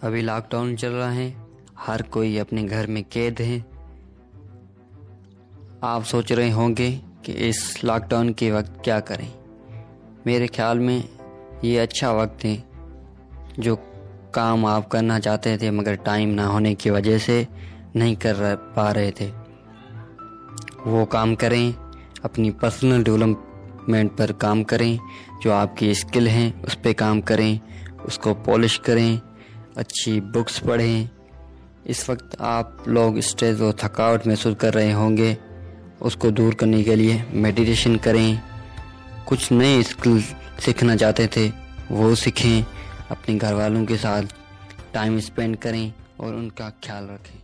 ابھی lock down چل رہا ہے۔ ہر کوئی اپنے گھر میں قید ہے۔ آپ سوچ رہے ہوں گے کہ اس لاک ڈاؤن کے وقت کیا کریں۔ میرے خیال میں یہ اچھا وقت ہے۔ جو کام آپ کرنا چاہتے تھے مگر ٹائم نہ ہونے کی وجہ سے نہیں کر پا رہے تھے۔ وہ کام کریں۔ اپنی پرسنل ڈیولپمنٹ پر کام کریں۔ جو آپ کی اسکل ہیں، اس پہ کام کریں۔ اس کو پالش کریں۔ اچھی بکس پڑھیں۔ اس وقت آپ لوگ اسٹریس اور تھکاوٹ محسوس کر رہے ہوں گے۔ اس کو دور کرنے کے لیے میڈیٹیشن کریں۔ کچھ نئے اسکل سیکھنا چاہتے تھے، وہ سیکھیں۔ اپنے گھر والوں کے ساتھ ٹائم اسپینڈ کریں اور ان کا خیال رکھیں۔